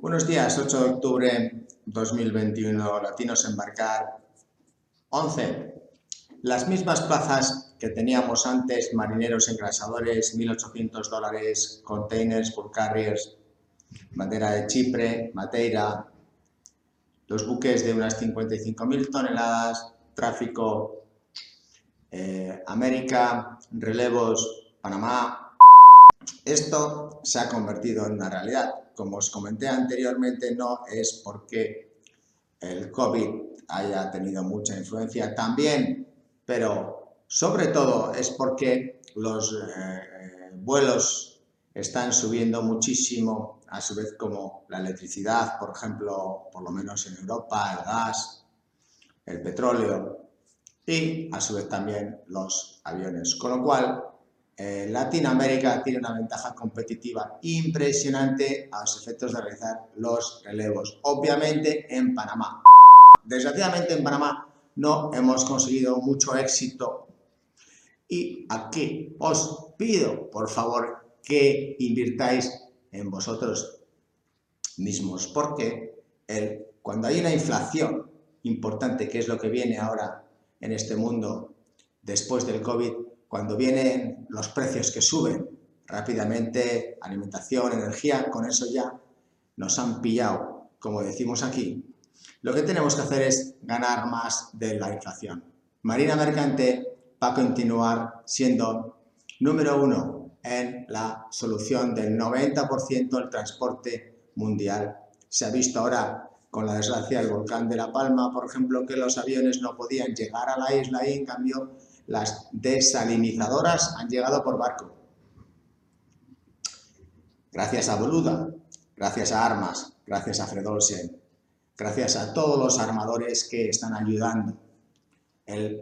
Buenos días, 8 de octubre 2021, Latinos Embarcar 11. Las mismas plazas que teníamos antes, marineros engrasadores, 1.800 dólares, containers, por carriers, bandera de Chipre, Mateira, los buques de unas 55.000 toneladas, tráfico eh, América, relevos Panamá. Esto se ha convertido en una realidad como os comenté anteriormente, no es porque el COVID haya tenido mucha influencia también, pero sobre todo es porque los eh, vuelos están subiendo muchísimo, a su vez como la electricidad, por ejemplo, por lo menos en Europa, el gas, el petróleo y a su vez también los aviones. Con lo cual, eh, Latinoamérica tiene una ventaja competitiva impresionante a los efectos de realizar los relevos. Obviamente en Panamá. Desgraciadamente en Panamá no hemos conseguido mucho éxito y aquí os pido por favor que invirtáis en vosotros mismos porque el, cuando hay una inflación importante que es lo que viene ahora en este mundo después del COVID cuando vienen los precios que suben rápidamente, alimentación, energía, con eso ya nos han pillado, como decimos aquí. Lo que tenemos que hacer es ganar más de la inflación. Marina Mercante va a continuar siendo número uno en la solución del 90% del transporte mundial. Se ha visto ahora con la desgracia del volcán de La Palma, por ejemplo, que los aviones no podían llegar a la isla y en cambio las desalinizadoras han llegado por barco. Gracias a Boluda, gracias a Armas, gracias a Fredolsen, gracias a todos los armadores que están ayudando. Eh,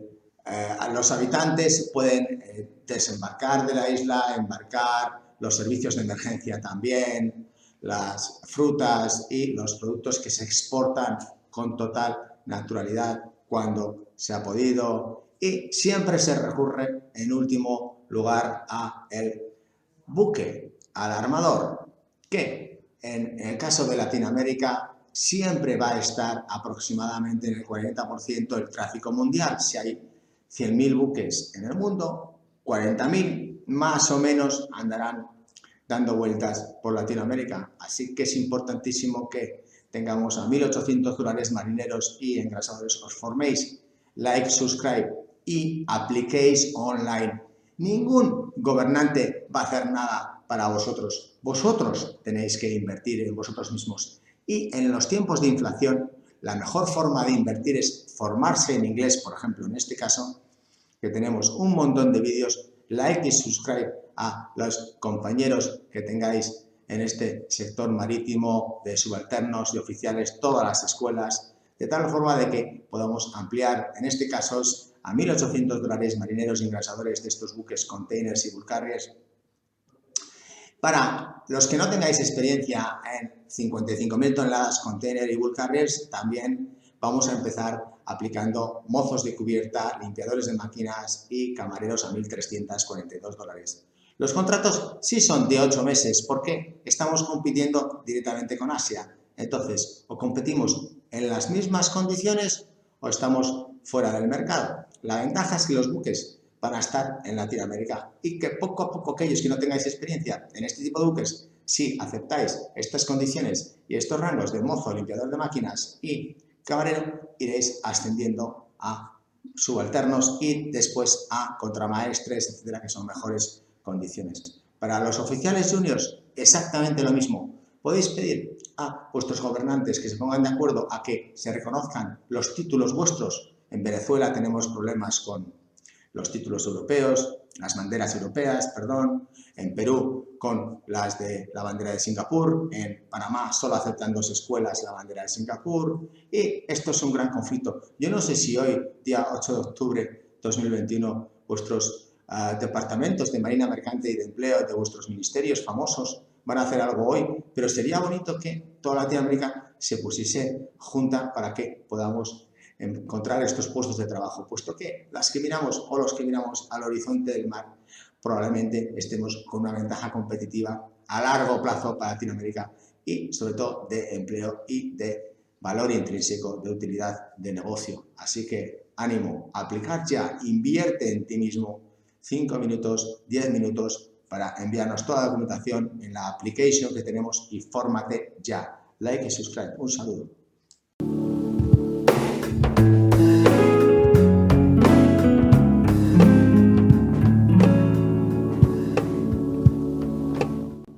los habitantes pueden eh, desembarcar de la isla, embarcar, los servicios de emergencia también, las frutas y los productos que se exportan con total naturalidad cuando se ha podido, y siempre se recurre en último lugar a el buque, al armador, que en el caso de Latinoamérica siempre va a estar aproximadamente en el 40% del tráfico mundial. Si hay 100.000 buques en el mundo, 40.000 más o menos andarán dando vueltas por Latinoamérica. Así que es importantísimo que tengamos a 1.800 dólares marineros y engrasadores. Os forméis, like, subscribe y apliquéis online. Ningún gobernante va a hacer nada para vosotros. Vosotros tenéis que invertir en vosotros mismos. Y en los tiempos de inflación, la mejor forma de invertir es formarse en inglés, por ejemplo, en este caso, que tenemos un montón de vídeos, like y subscribe a los compañeros que tengáis en este sector marítimo de subalternos, y oficiales, todas las escuelas, de tal forma de que podamos ampliar, en este caso, a 1.800 dólares marineros y engrasadores de estos buques, containers y bulk carriers. Para los que no tengáis experiencia en 55.000 toneladas container y bulk carriers, también vamos a empezar aplicando mozos de cubierta, limpiadores de máquinas y camareros a 1.342 dólares. Los contratos sí son de 8 meses porque estamos compitiendo directamente con Asia. Entonces, o competimos en las mismas condiciones o estamos fuera del mercado. La ventaja es que los buques van a estar en Latinoamérica y que poco a poco aquellos que no tengáis experiencia en este tipo de buques, si aceptáis estas condiciones y estos rangos de mozo, limpiador de máquinas y camarero, iréis ascendiendo a subalternos y después a contramaestres, etcétera, que son mejores condiciones. Para los oficiales juniors, exactamente lo mismo. Podéis pedir a vuestros gobernantes que se pongan de acuerdo a que se reconozcan los títulos vuestros en Venezuela tenemos problemas con los títulos europeos, las banderas europeas, perdón, en Perú con las de la bandera de Singapur, en Panamá solo aceptan dos escuelas la bandera de Singapur. Y esto es un gran conflicto. Yo no sé si hoy, día 8 de octubre 2021, vuestros ah, departamentos de Marina Mercante y de Empleo de vuestros ministerios famosos van a hacer algo hoy, pero sería bonito que toda Latinoamérica se pusiese junta para que podamos encontrar estos puestos de trabajo, puesto que las que miramos o los que miramos al horizonte del mar probablemente estemos con una ventaja competitiva a largo plazo para Latinoamérica y sobre todo de empleo y de valor intrínseco de utilidad de negocio. Así que ánimo, aplicar ya, invierte en ti mismo 5 minutos, 10 minutos para enviarnos toda la documentación en la application que tenemos y fórmate ya. Like y subscribe. Un saludo.